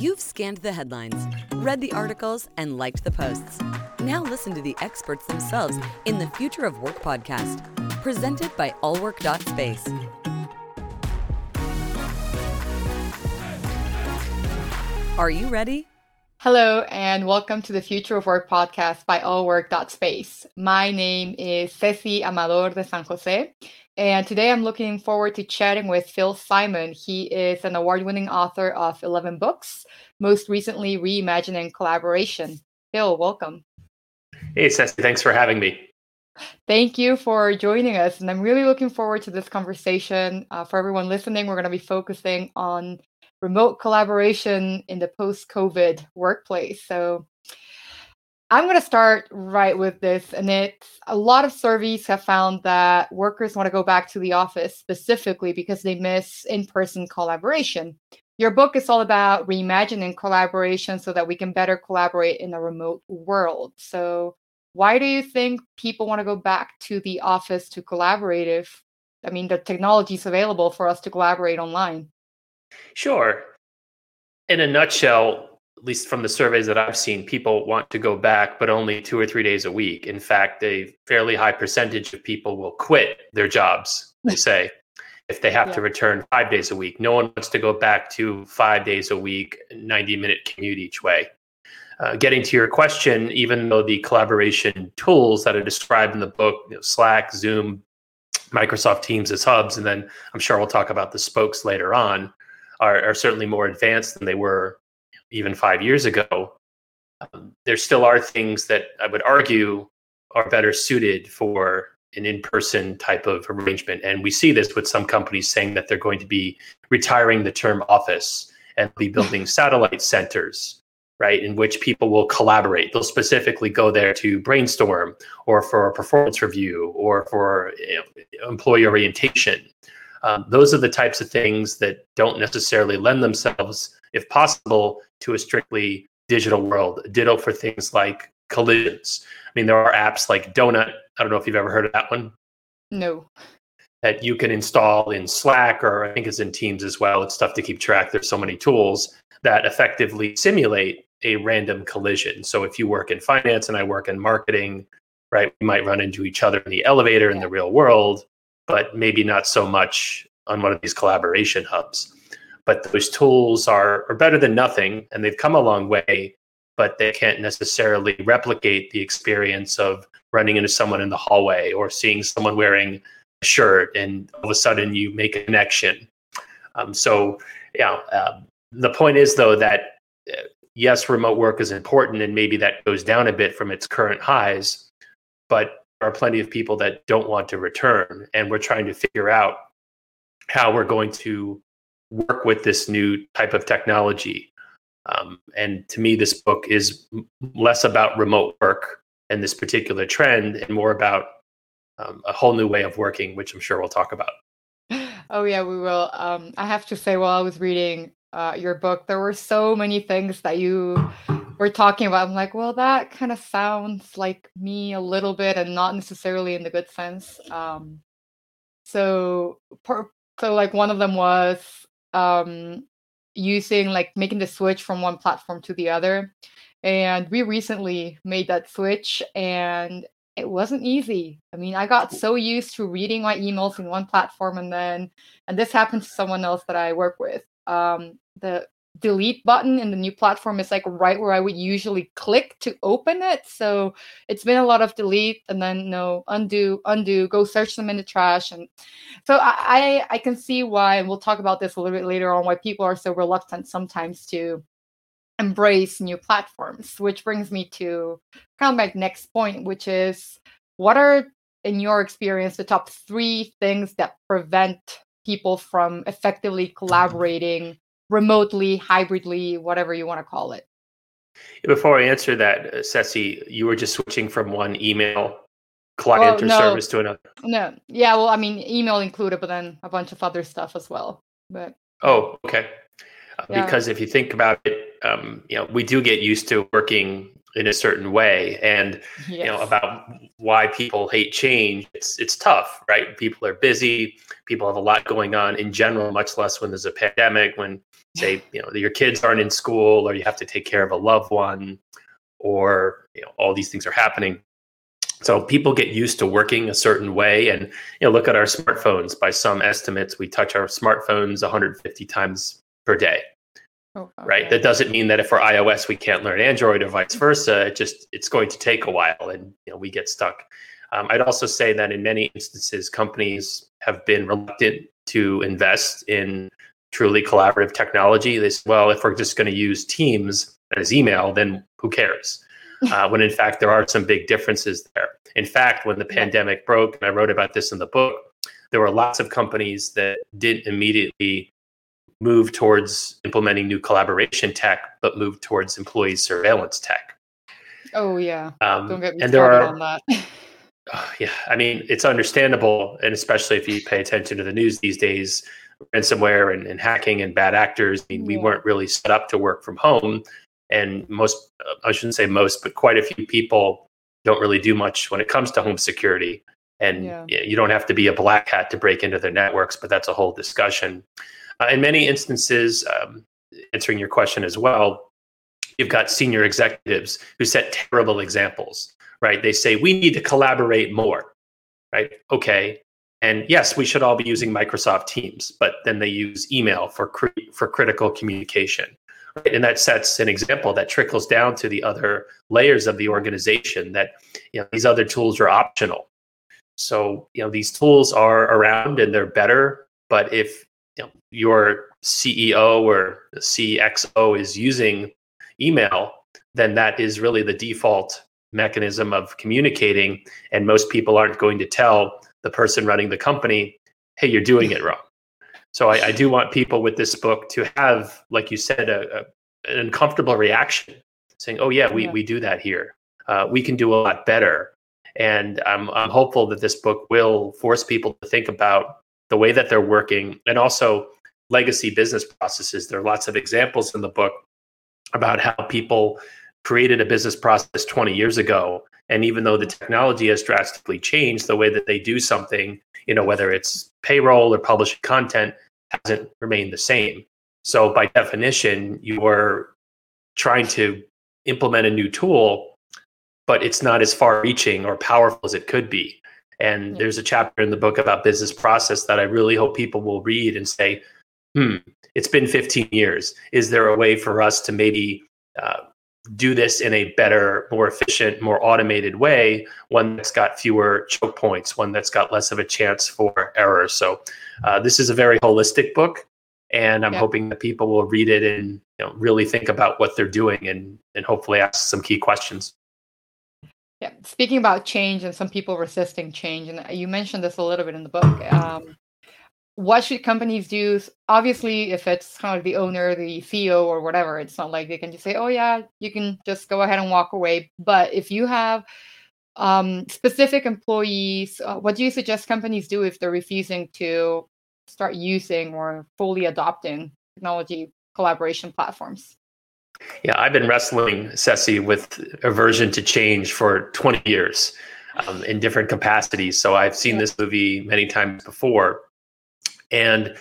You've scanned the headlines, read the articles, and liked the posts. Now listen to the experts themselves in the Future of Work podcast, presented by allwork.space. Are you ready? Hello, and welcome to the Future of Work podcast by allwork.space. My name is Ceci Amador de San Jose, and today I'm looking forward to chatting with Phil Simon. He is an award winning author of 11 books, most recently, Reimagining Collaboration. Phil, welcome. Hey, Ceci, thanks for having me. Thank you for joining us. And I'm really looking forward to this conversation. Uh, for everyone listening, we're going to be focusing on remote collaboration in the post COVID workplace. So I'm going to start right with this. And it's a lot of surveys have found that workers want to go back to the office specifically because they miss in person collaboration. Your book is all about reimagining collaboration so that we can better collaborate in a remote world. So, why do you think people want to go back to the office to collaborate if, I mean, the technology is available for us to collaborate online? Sure. In a nutshell, at least from the surveys that I've seen, people want to go back, but only two or three days a week. In fact, a fairly high percentage of people will quit their jobs, they say, if they have yeah. to return five days a week. No one wants to go back to five days a week, 90 minute commute each way. Uh, getting to your question, even though the collaboration tools that are described in the book, you know, Slack, Zoom, Microsoft Teams as hubs, and then I'm sure we'll talk about the spokes later on, are, are certainly more advanced than they were even five years ago, um, there still are things that I would argue are better suited for an in-person type of arrangement. And we see this with some companies saying that they're going to be retiring the term office and be building satellite centers, right, in which people will collaborate. They'll specifically go there to brainstorm or for a performance review or for you know, employee orientation um, those are the types of things that don't necessarily lend themselves, if possible, to a strictly digital world. Ditto for things like collisions. I mean, there are apps like Donut. I don't know if you've ever heard of that one. No. That you can install in Slack or I think it's in Teams as well. It's tough to keep track. There's so many tools that effectively simulate a random collision. So if you work in finance and I work in marketing, right, we might run into each other in the elevator in the real world but maybe not so much on one of these collaboration hubs. But those tools are, are better than nothing, and they've come a long way, but they can't necessarily replicate the experience of running into someone in the hallway or seeing someone wearing a shirt and all of a sudden you make a connection. Um, so, yeah, uh, the point is, though, that uh, yes, remote work is important, and maybe that goes down a bit from its current highs, but are plenty of people that don't want to return, and we're trying to figure out how we're going to work with this new type of technology. Um, and to me, this book is less about remote work and this particular trend, and more about um, a whole new way of working, which I'm sure we'll talk about. Oh yeah, we will. Um, I have to say, while I was reading uh, your book, there were so many things that you were talking about. I'm like, well, that kind of sounds like me a little bit, and not necessarily in the good sense. Um, so, so like one of them was um, using like making the switch from one platform to the other, and we recently made that switch, and it wasn't easy. I mean, I got so used to reading my emails in one platform, and then, and this happened to someone else that I work with. Um, the delete button in the new platform is like right where I would usually click to open it. So it's been a lot of delete and then no undo, undo, go search them in the trash. And so I I can see why, and we'll talk about this a little bit later on, why people are so reluctant sometimes to embrace new platforms, which brings me to kind of my next point, which is what are in your experience the top three things that prevent people from effectively collaborating remotely, hybridly, whatever you want to call it. Before I answer that, uh, Ceci, you were just switching from one email client well, or service to another. No, yeah, well, I mean, email included, but then a bunch of other stuff as well. But oh, okay. Uh, yeah. Because if you think about it, um, you know, we do get used to working in a certain way. And yes. you know about why people hate change it's it's tough right? People are busy. People have a lot going on in general much less when there's a pandemic when say you know your kids aren't in school or you have to take care of a loved one or you know all these things are happening. So people get used to working a certain way. And you know look at our smartphones. By some estimates we touch our smartphones 150 times per day Oh, okay. Right. That doesn't mean that if we're iOS we can't learn Android or vice versa. It just it's going to take a while, and you know we get stuck. Um, I'd also say that in many instances, companies have been reluctant to invest in truly collaborative technology. They say, well, if we're just going to use Teams as email, then who cares? Uh, when in fact there are some big differences there. In fact, when the pandemic broke, and I wrote about this in the book, there were lots of companies that didn't immediately move towards implementing new collaboration tech, but move towards employee surveillance tech. Oh yeah, um, don't get me and there are, on that. oh, yeah, I mean it's understandable, and especially if you pay attention to the news these days, ransomware and, and hacking and bad actors. I mean, yeah. we weren't really set up to work from home, and most uh, I shouldn't say most, but quite a few people don't really do much when it comes to home security. And yeah. you don't have to be a black hat to break into their networks, but that's a whole discussion. Uh, in many instances, um, answering your question as well, you've got senior executives who set terrible examples, right? They say, we need to collaborate more, right? Okay. And yes, we should all be using Microsoft Teams, but then they use email for, cri- for critical communication. Right? And that sets an example that trickles down to the other layers of the organization that you know, these other tools are optional. So, you know, these tools are around and they're better, but if you know, your CEO or CXO is using email, then that is really the default mechanism of communicating. And most people aren't going to tell the person running the company, hey, you're doing it wrong. So I, I do want people with this book to have, like you said, a, a an uncomfortable reaction, saying, "Oh yeah, we yeah. we do that here. Uh, we can do a lot better." And I'm I'm hopeful that this book will force people to think about the way that they're working, and also legacy business processes. There are lots of examples in the book about how people created a business process 20 years ago. And even though the technology has drastically changed, the way that they do something, you know, whether it's payroll or publishing content, hasn't remained the same. So by definition, you are trying to implement a new tool, but it's not as far reaching or powerful as it could be. And there's a chapter in the book about business process that I really hope people will read and say, hmm, it's been 15 years. Is there a way for us to maybe uh, do this in a better, more efficient, more automated way, one that's got fewer choke points, one that's got less of a chance for error. So, uh, this is a very holistic book, and I'm hoping that people will read it and you know, really think about what they're doing and and hopefully ask some key questions. Yeah, speaking about change and some people resisting change, and you mentioned this a little bit in the book. Um, what should companies do? Obviously, if it's kind of the owner, the CEO, or whatever, it's not like they can just say, "Oh yeah, you can just go ahead and walk away." But if you have um, specific employees, uh, what do you suggest companies do if they're refusing to start using or fully adopting technology collaboration platforms? Yeah, I've been wrestling, Ceci, with aversion to change for 20 years um, in different capacities. So I've seen this movie many times before. And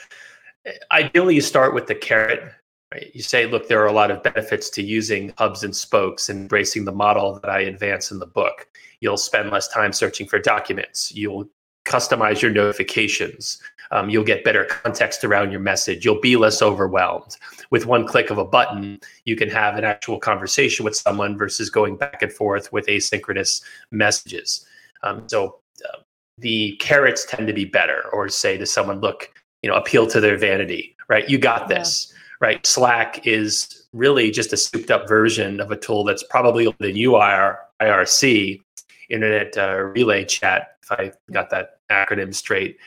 ideally, you start with the carrot. Right? You say, look, there are a lot of benefits to using hubs and spokes and embracing the model that I advance in the book. You'll spend less time searching for documents. You'll customize your notifications. Um, you'll get better context around your message. You'll be less overwhelmed. With one click of a button, you can have an actual conversation with someone versus going back and forth with asynchronous messages. Um, so uh, the carrots tend to be better, or say to someone, look, you know, appeal to their vanity, right? You got this, yeah. right? Slack is really just a souped up version of a tool that's probably the UIR, IRC, Internet uh, Relay Chat, if I got that acronym straight.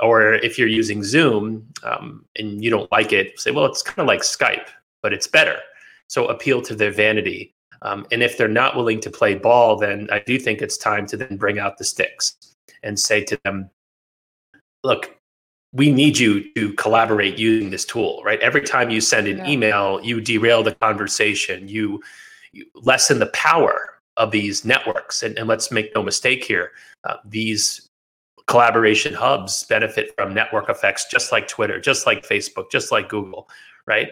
Or if you're using Zoom um, and you don't like it, say, well, it's kind of like Skype, but it's better. So appeal to their vanity. Um, and if they're not willing to play ball, then I do think it's time to then bring out the sticks and say to them, look, we need you to collaborate using this tool, right? Every time you send an yeah. email, you derail the conversation. You lessen the power of these networks. And, and let's make no mistake here, uh, these collaboration hubs benefit from network effects, just like Twitter, just like Facebook, just like Google, right?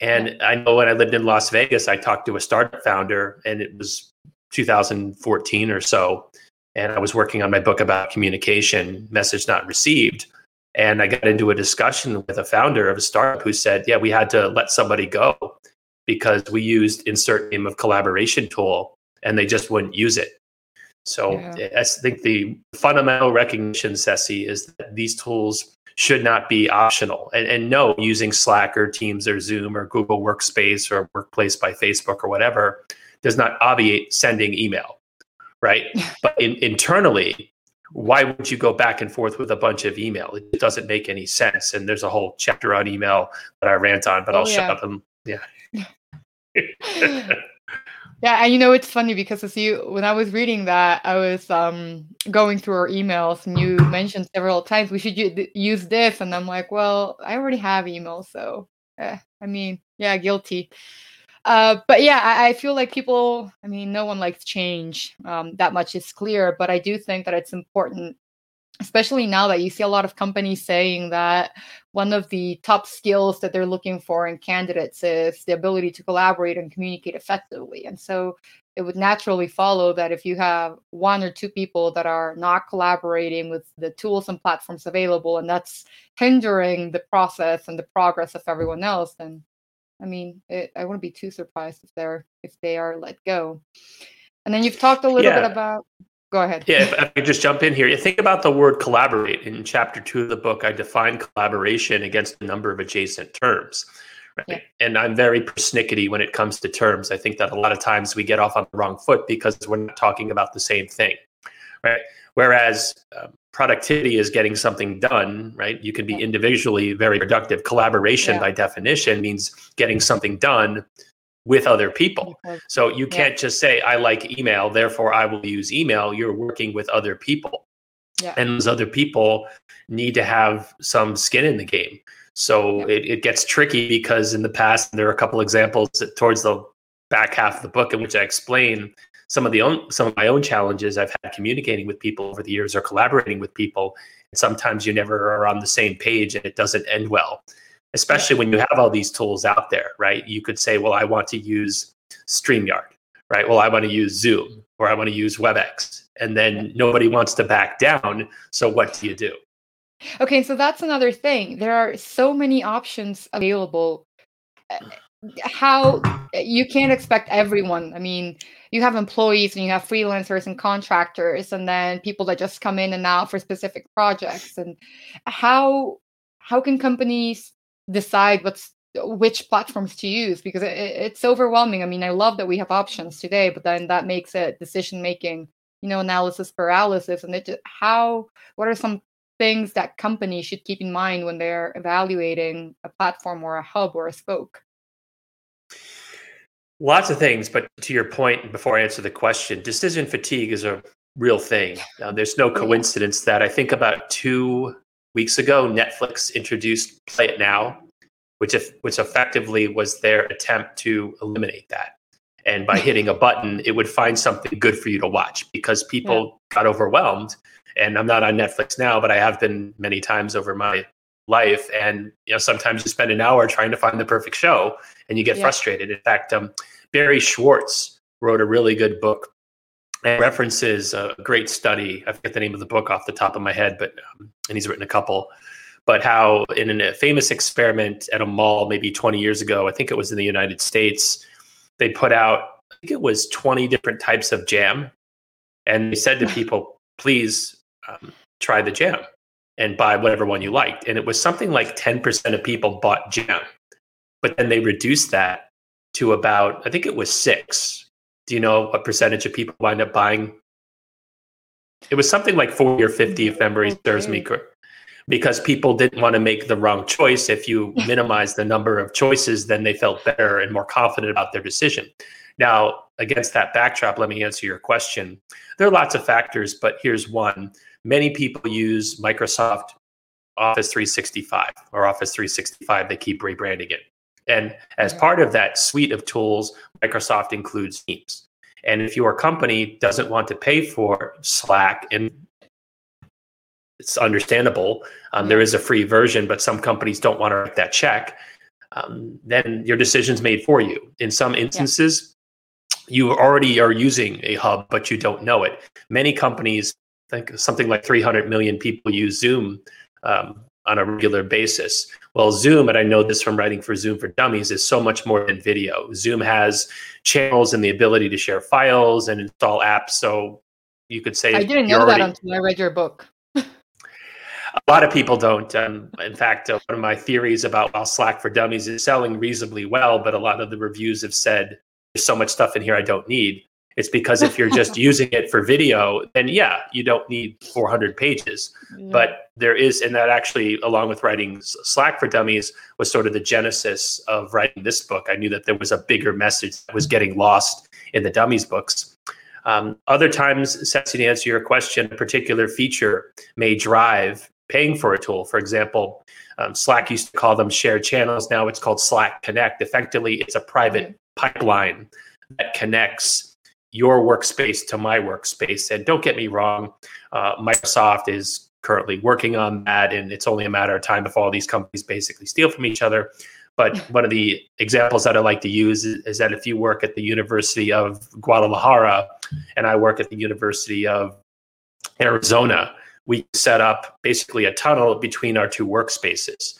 And I know when I lived in Las Vegas, I talked to a startup founder, and it was 2014 or so. And I was working on my book about communication, message not received. And I got into a discussion with a founder of a startup who said, Yeah, we had to let somebody go because we used insert name of collaboration tool and they just wouldn't use it. So yeah. I think the fundamental recognition, Ceci, is that these tools should not be optional. And, and no, using Slack or Teams or Zoom or Google Workspace or Workplace by Facebook or whatever does not obviate sending email, right? but in, internally, why would you go back and forth with a bunch of email? It doesn't make any sense. And there's a whole chapter on email that I rant on, but oh, I'll yeah. shut up and yeah. yeah, and you know it's funny because as you when I was reading that, I was um going through our emails and you mentioned several times we should use this, and I'm like, well, I already have email, so eh, I mean, yeah, guilty. Uh, but yeah, I, I, feel like people. I mean, no one likes change. Um, that much is clear, but I do think that it's important especially now that you see a lot of companies saying that one of the top skills that they're looking for in candidates is the ability to collaborate and communicate effectively. And so it would naturally follow that if you have one or two people that are not collaborating with the tools and platforms available and that's hindering the process and the progress of everyone else then i mean it, i wouldn't be too surprised if they're if they are let go and then you've talked a little yeah. bit about go ahead. Yeah, if I could just jump in here. You think about the word collaborate. In chapter two of the book, I define collaboration against a number of adjacent terms. Right? Yeah. And I'm very persnickety when it comes to terms. I think that a lot of times we get off on the wrong foot because we're not talking about the same thing. Right. Whereas uh, productivity is getting something done, right? You can be individually very productive. Collaboration, yeah. by definition, means getting something done with other people. So you can't yeah. just say, I like email, therefore I will use email. You're working with other people. Yeah. And those other people need to have some skin in the game. So yeah. it, it gets tricky because in the past, there are a couple examples towards the back half of the book in which I explain some of the own some of my own challenges I've had communicating with people over the years or collaborating with people. And sometimes you never are on the same page and it doesn't end well especially when you have all these tools out there, right? You could say, well, I want to use StreamYard, right? Well, I want to use Zoom or I want to use WebEx. And then nobody wants to back down. So what do you do? Okay, so that's another thing. There are so many options available. Uh, how you can't expect everyone. I mean, you have employees and you have freelancers and contractors and then people that just come in and out for specific projects and how how can companies decide what's which platforms to use because it, it's overwhelming. I mean, I love that we have options today, but then that makes it decision making, you know, analysis paralysis. And it just, how, what are some things that companies should keep in mind when they're evaluating a platform or a hub or a spoke? Lots of things, but to your point, before I answer the question, decision fatigue is a real thing. Now, uh, there's no coincidence that I think about two weeks ago, Netflix introduced Play It Now, which if, which effectively was their attempt to eliminate that. And by hitting a button, it would find something good for you to watch because people yeah. got overwhelmed. And I'm not on Netflix now, but I have been many times over my life. And you know, sometimes you spend an hour trying to find the perfect show, and you get yeah. frustrated. In fact, um, Barry Schwartz wrote a really good book and references a great study. I forget the name of the book off the top of my head, but um, and he's written a couple. But how in a famous experiment at a mall maybe 20 years ago, I think it was in the United States, they put out I think it was 20 different types of jam, and they said to people, "Please um, try the jam and buy whatever one you liked." And it was something like 10% of people bought jam, but then they reduced that to about I think it was six do you know what percentage of people wind up buying? It was something like 40 or 50, if memory oh, serves me correct. Because people didn't want to make the wrong choice. If you minimize the number of choices, then they felt better and more confident about their decision. Now, against that backdrop, let me answer your question. There are lots of factors, but here's one. Many people use Microsoft Office 365 or Office 365. They keep rebranding it. And as part of that suite of tools, Microsoft includes Teams. And if your company doesn't want to pay for Slack, and it's understandable, um, there is a free version, but some companies don't want to write that check, um, then your decision's made for you. In some instances, yeah. you already are using a hub, but you don't know it. Many companies, I think something like 300 million people use Zoom um, on a regular basis. Well, Zoom, and I know this from writing for Zoom for Dummies, is so much more than video. Zoom has channels and the ability to share files and install apps. So you could say I didn't know already, that until I read your book. a lot of people don't. Um, in fact, uh, one of my theories about well, Slack for Dummies is selling reasonably well, but a lot of the reviews have said there's so much stuff in here I don't need. It's because if you're just using it for video, then yeah, you don't need 400 pages. Yeah. But there is, and that actually, along with writing Slack for Dummies, was sort of the genesis of writing this book. I knew that there was a bigger message that was getting lost in the Dummies books. Um, other times, Ceci, to answer your question, a particular feature may drive paying for a tool. For example, um, Slack used to call them shared channels. Now it's called Slack Connect. Effectively, it's a private pipeline that connects your workspace to my workspace. And don't get me wrong, uh, Microsoft is currently working on that, and it's only a matter of time before all these companies basically steal from each other. But one of the examples that I like to use is, is, that if you work at the University of Guadalajara and I work at the University of Arizona, we set up basically a tunnel between our two workspaces.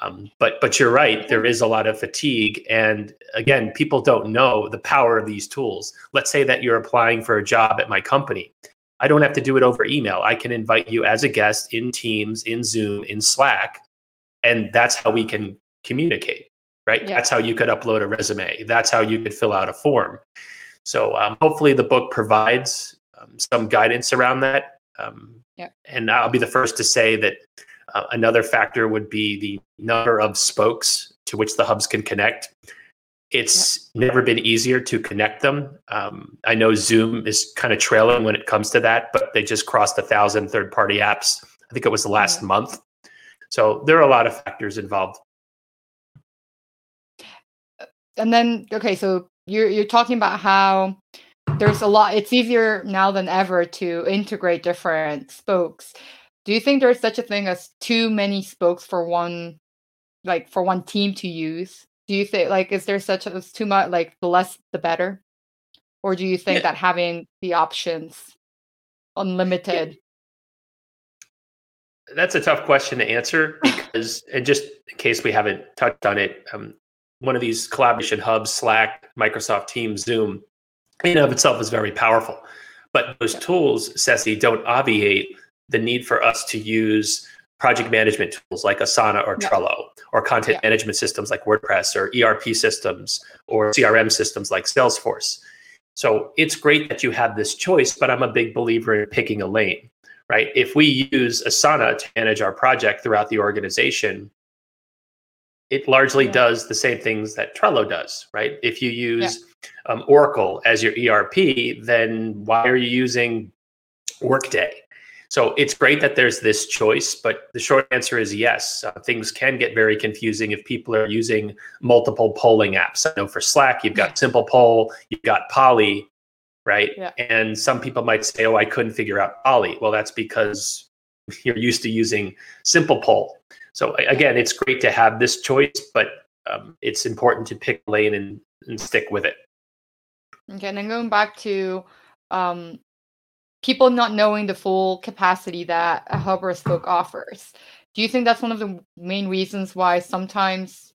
Um, but but you're right. There is a lot of fatigue, and again, people don't know the power of these tools. Let's say that you're applying for a job at my company. I don't have to do it over email. I can invite you as a guest in Teams, in Zoom, in Slack, and that's how we can communicate. Right? Yeah. That's how you could upload a resume. That's how you could fill out a form. So um, hopefully, the book provides um, some guidance around that. Um, yeah. And I'll be the first to say that uh, another factor would be the number of spokes to which the hubs can connect. It's never been easier to connect them. Um, I know Zoom is kind of trailing when it comes to that, but they just crossed a thousand third party apps. I think it was the last month. So there are a lot of factors involved. And then, okay, so you're you're talking about how there's a lot. It's easier now than ever to integrate different spokes do you think there's such a thing as too many spokes for one like for one team to use? Do you think like is there such as too much like the less the better? Or do you think yeah. that having the options unlimited that's a tough question to answer because and just in case we haven't touched on it um, one of these collaboration hubs slack microsoft teams zoom in and of itself is very powerful. But those tools ceci don't obviate the need for us to use project management tools like Asana or Trello, or content yeah. management systems like WordPress, or ERP systems, or CRM systems like Salesforce. So it's great that you have this choice, but I'm a big believer in picking a lane, right? If we use Asana to manage our project throughout the organization, it largely yeah. does the same things that Trello does, right? If you use yeah. um, Oracle as your ERP, then why are you using Workday? So it's great that there's this choice, but the short answer is yes. Uh, things can get very confusing if people are using multiple polling apps. I know for Slack, you've got Simple Poll, you've got Polly, right? Yeah. And some people might say, oh, I couldn't figure out Polly. Well, that's because you're used to using Simple Poll. So again, it's great to have this choice, but um, it's important to pick a lane and, and stick with it. Okay, and then going back to um, people not knowing the full capacity that a hub or a spoke offers. Do you think that's one of the main reasons why sometimes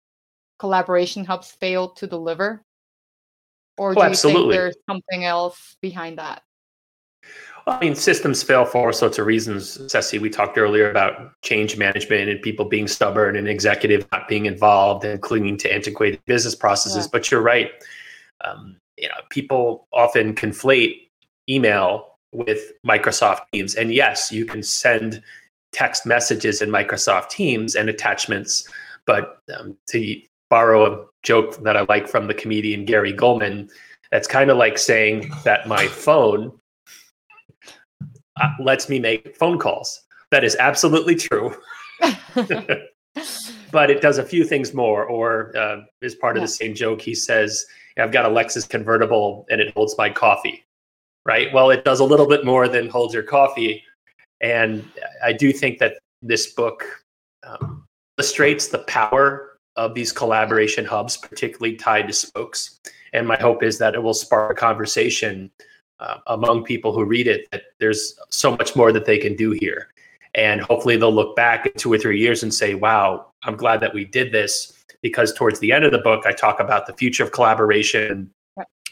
collaboration hubs fail to deliver? Or do oh, you think there's something else behind that? I mean, systems fail for all sorts of reasons. Ceci, we talked earlier about change management and people being stubborn and executive not being involved and clinging to antiquated business processes. Yeah. But you're right. Um, you know, people often conflate email with Microsoft Teams. And yes, you can send text messages in Microsoft Teams and attachments. But um, to borrow a joke that I like from the comedian Gary Gulman, that's kind of like saying that my phone uh, lets me make phone calls. That is absolutely true. but it does a few things more. Or uh, as part of Yeah. the same joke, he says, "I've got a Lexus convertible and it holds my coffee." Right. Well, it does a little bit more than holds your coffee, and I do think that this book um, illustrates the power of these collaboration hubs, particularly tied to spokes. And my hope is that it will spark a conversation uh, among people who read it that there's so much more that they can do here. And hopefully they'll look back in two or three years and say, wow, I'm glad that we did this. Because towards the end of the book, I talk about the future of collaboration.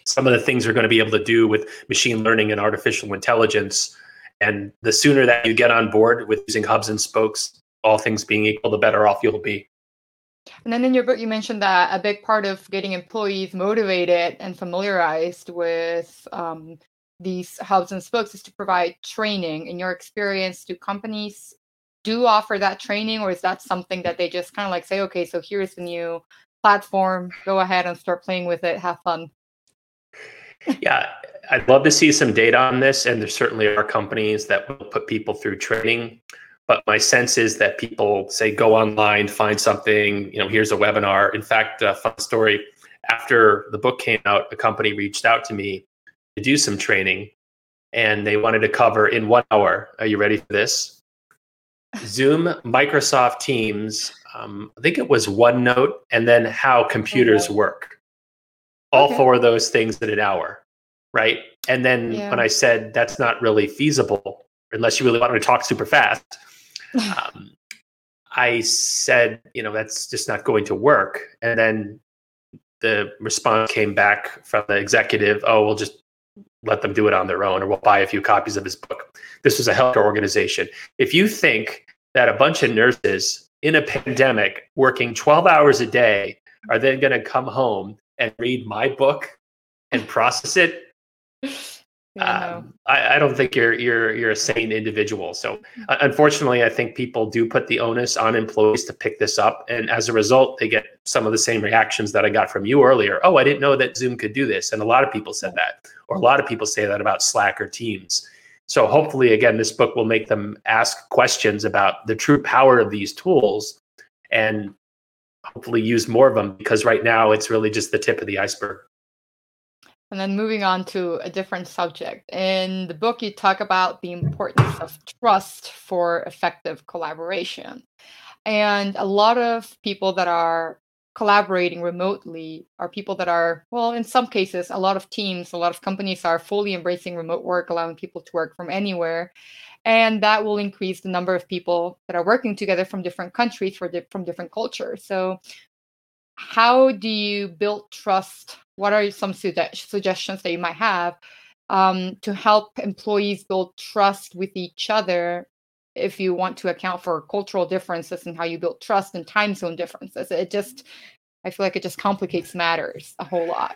Some of the things we're going to be able to do with machine learning and artificial intelligence. And the sooner that you get on board with using hubs and spokes, all things being equal, the better off you'll be. And then in your book, you mentioned that a big part of getting employees motivated and familiarized with um, these hubs and spokes is to provide training. In your experience, do companies do offer that training, or is that something that they just kind of like say, okay, so here's the new platform, go ahead and start playing with it, have fun? Yeah, I'd love to see some data on this, and there certainly are companies that will put people through training. But my sense is that people say go online, find something. You know, here's a webinar. In fact, a fun story: after the book came out, a company reached out to me to do some training, and they wanted to cover in one hour. Are you ready for this? Zoom, Microsoft Teams. Um, I think it was OneNote, and then how computers work. All Okay. four of those things in an hour, right? And then Yeah. when I said that's not really feasible, unless you really wanted to talk super fast, um, I said, you know, that's just not going to work. And then the response came back from the executive, oh, we'll just let them do it on their own, or we'll buy a few copies of his book. This was a healthcare organization. If you think that a bunch of nurses in a pandemic working 12 hours a day are then going to come home and read my book and process it, Yeah, no. um, I, I don't think you're you're you're a sane individual. So uh, unfortunately, I think people do put the onus on employees to pick this up, and as a result, they get some of the same reactions that I got from you earlier. Oh, I didn't know that Zoom could do this, and a lot of people said that, or a lot of people say that about Slack or Teams. So hopefully, again, this book will make them ask questions about the true power of these tools, and hopefully use more of them because right now it's really just the tip of the iceberg. And then moving on to a different subject. In the book, you talk about the importance of trust for effective collaboration. And a lot of people that are collaborating remotely are people that are, well, in some cases, a lot of teams, a lot of companies are fully embracing remote work, allowing people to work from anywhere. And that will increase the number of people that are working together from different countries, for di- from different cultures. So, how do you build trust? What are some sugge- suggestions that you might have um, to help employees build trust with each other if you want to account for cultural differences and how you build trust and time zone differences? It just, I feel like it just complicates matters a whole lot.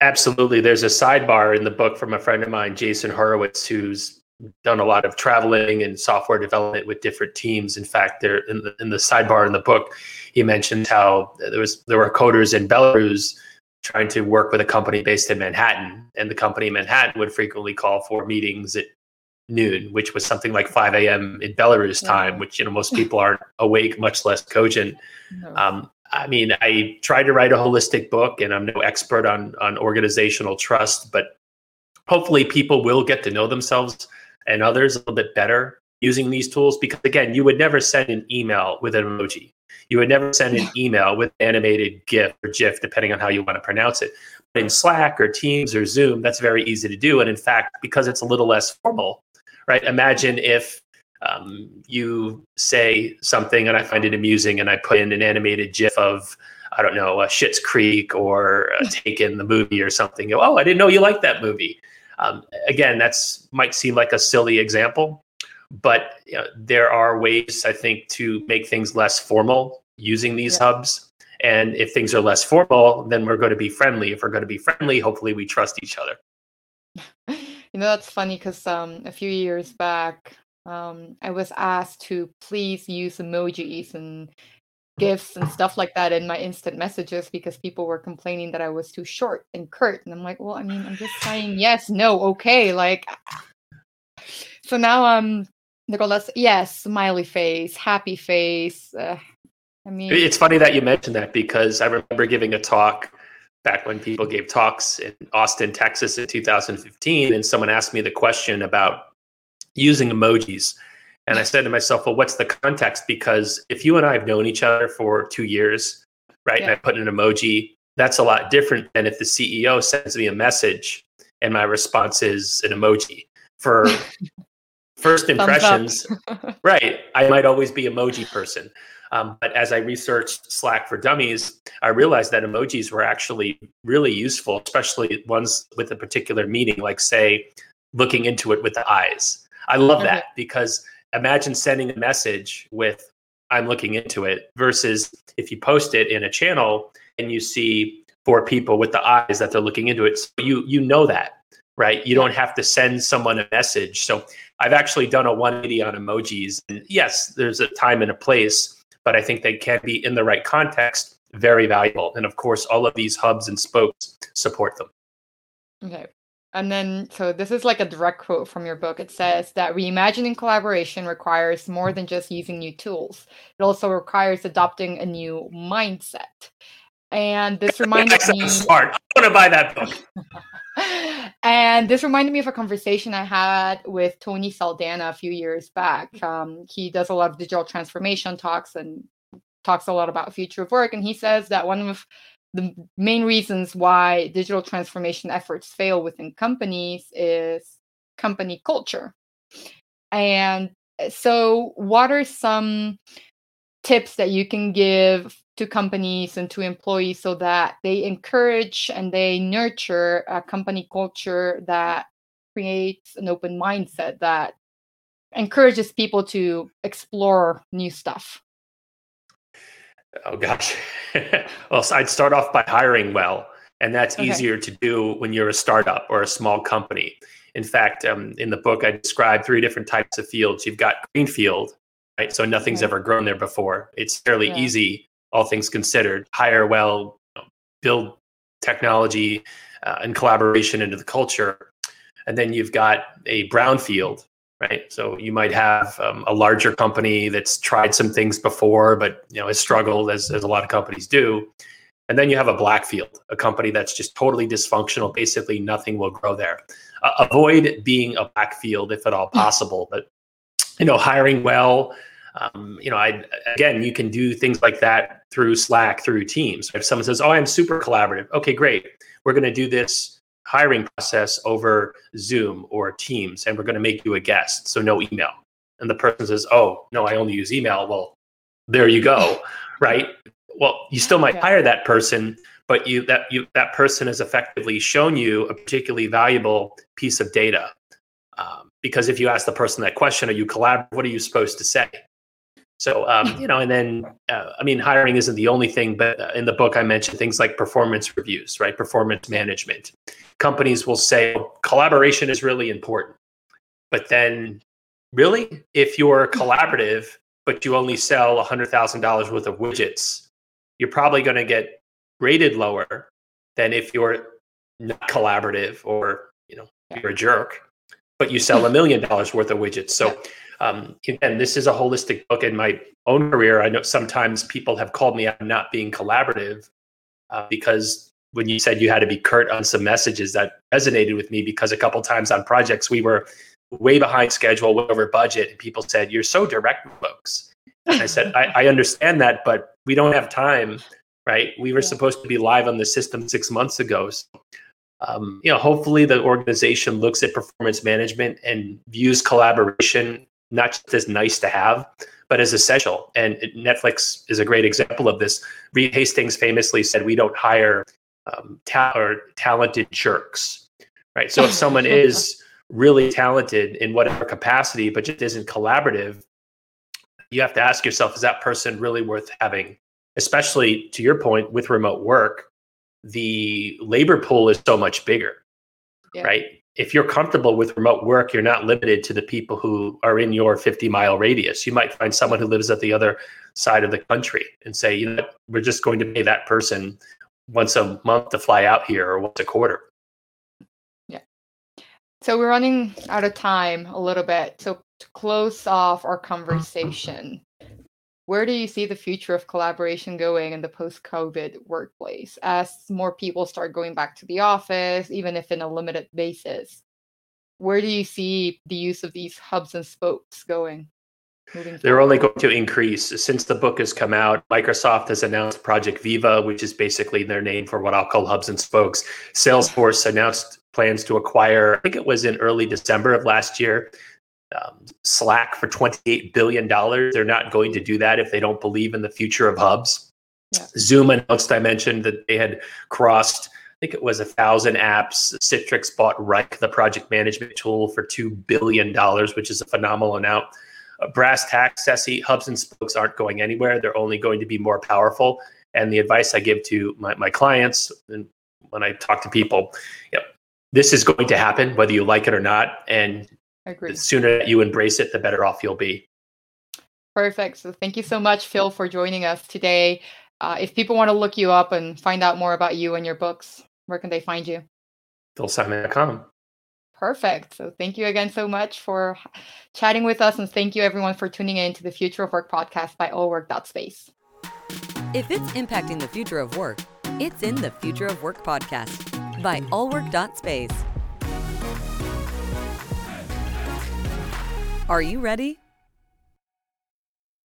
Absolutely. There's a sidebar in the book from a friend of mine, Jason Horowitz, who's done a lot of traveling and software development with different teams. In fact, there in the, in the sidebar in the book, he mentioned how there was there were coders in Belarus trying to work with a company based in Manhattan, and the company in Manhattan would frequently call for meetings at noon, which was something like 5 a.m. in Belarus time, Wow. which you know most people aren't awake, much less cogent. No. Um, I mean, I tried to write a holistic book, and I'm no expert on on organizational trust, but hopefully, people will get to know themselves and others a little bit better using these tools. Because again, you would never send an email with an emoji. You would never send an email with animated GIF or GIF, depending on how you want to pronounce it. But in Slack or Teams or Zoom, that's very easy to do. And in fact, because it's a little less formal, right? Imagine if um, you say something and I find it amusing and I put in an animated GIF of, I don't know, uh, Schitt's Creek or uh, Taken the movie or something. You go, oh, I didn't know you liked that movie. Um, again, that's might seem like a silly example, but you know, there are ways I think to make things less formal using these Yeah. hubs. And if things are less formal, then we're going to be friendly. If we're going to be friendly, hopefully we trust each other. You know, that's funny because um, a few years back, um, I was asked to please use emojis and gifs and stuff like that in my instant messages because people were complaining that I was too short and curt. And I'm like, well, I mean, I'm just saying yes, no, okay. Like, so now girl that's yes, smiley face, happy face. Uh, I mean, it's funny that you mentioned that because I remember giving a talk back when people gave talks in Austin, Texas in 2015, and someone asked me the question about using emojis. And I said to myself, well, what's the context? Because if you and I have known each other for two years, right, yeah. and I put an emoji, that's a lot different than if the CEO sends me a message and my response is an emoji. For first impressions, right, I might always be emoji person. Um, but as I researched Slack for Dummies, I realized that emojis were actually really useful, especially ones with a particular meaning, like, say, looking into it with the eyes. I love that because imagine sending a message with, I'm looking into it, versus if you post it in a channel and you see four people with the eyes that they're looking into it. So you you know that, right? You don't have to send someone a message. So I've actually done a 180 on emojis. And yes, there's a time and a place but I think they can be in the right context very valuable. And of course, all of these hubs and spokes support them. Okay. And then, so this is like a direct quote from your book. It says that reimagining collaboration requires more than just using new tools, it also requires adopting a new mindset. And this reminded me. Smart. I want to buy that book. and this reminded me of a conversation I had with Tony Saldanha a few years back. Um, he does a lot of digital transformation talks and talks a lot about future of work. And he says that one of the main reasons why digital transformation efforts fail within companies is company culture. And eh, so, what are some tips that you can give to companies and to employees so that they encourage and they nurture a company culture that creates an open mindset that encourages people to explore new stuff oh gosh well i'd start off by hiring well and that's okay. easier to do when you're a startup or a small company in fact um, in the book i describe three different types of fields you've got greenfield right so nothing's okay. ever grown there before it's fairly yeah. easy all things considered. Hire well, you know, build technology uh, and collaboration into the culture. And then you've got a brownfield, right? So you might have um, a larger company that's tried some things before, but you know has struggled as, as a lot of companies do. And then you have a black field, a company that's just totally dysfunctional. Basically, nothing will grow there. Uh, avoid being a black field if at all possible. But you know, hiring well, um, you know, I again, you can do things like that through Slack, through Teams. If someone says, "Oh, I'm super collaborative," okay, great. We're going to do this hiring process over Zoom or Teams, and we're going to make you a guest, so no email. And the person says, "Oh, no, I only use email." Well, there you go, right? Well, you still might hire that person, but you that you that person has effectively shown you a particularly valuable piece of data. Um, because if you ask the person that question, "Are you collaborative?" What are you supposed to say? So, um, you know, and then, uh, I mean, hiring isn't the only thing, but uh, in the book, I mentioned things like performance reviews, right? Performance management. Companies will say collaboration is really important. But then, really, if you're collaborative, but you only sell $100,000 worth of widgets, you're probably going to get rated lower than if you're not collaborative or, you know, you're a jerk, but you sell a million dollars worth of widgets. So, um, again, this is a holistic book. In my own career, I know sometimes people have called me out not being collaborative uh, because when you said you had to be curt on some messages, that resonated with me because a couple times on projects we were way behind schedule, way over budget, and people said, "You're so direct, folks." And I said, I, "I understand that, but we don't have time." Right? We were yeah. supposed to be live on the system six months ago. So um, you know, hopefully the organization looks at performance management and views collaboration not just as nice to have, but as essential. And Netflix is a great example of this. Reed Hastings famously said, "We don't hire um, ta- or talented jerks." Right. So if someone is really talented in whatever capacity, but just isn't collaborative, you have to ask yourself: Is that person really worth having? Especially to your point with remote work, the labor pool is so much bigger. Yeah. Right if you're comfortable with remote work, you're not limited to the people who are in your 50 mile radius. You might find someone who lives at the other side of the country and say, you know, we're just going to pay that person once a month to fly out here or once a quarter. Yeah. So we're running out of time a little bit. So to close off our conversation, where do you see the future of collaboration going in the post-COVID workplace as more people start going back to the office, even if in a limited basis? Where do you see the use of these hubs and spokes going? They're only going to increase since the book has come out. Microsoft has announced Project Viva, which is basically their name for what I'll call hubs and spokes. Salesforce announced plans to acquire, I think it was in early December of last year, um, Slack for $28 billion. They're not going to do that if they don't believe in the future of hubs. Yeah. Zoom announced, I mentioned that they had crossed, I think it was a thousand apps. Citrix bought Wrike, the project management tool, for $2 billion, which is a phenomenal amount. Uh, brass tacks, Ceci, hubs and spokes aren't going anywhere. They're only going to be more powerful. And the advice I give to my, my clients and when I talk to people, yep, this is going to happen whether you like it or not. And the sooner that you embrace it, the better off you'll be. Perfect. So thank you so much, Phil, for joining us today. Uh, if people want to look you up and find out more about you and your books, where can they find you? PhilSimon.com. Perfect. So thank you again so much for chatting with us, and thank you everyone for tuning in to the Future of Work podcast by allwork.space. If it's impacting the future of work, it's in the Future of Work podcast by allwork.space. Are you ready?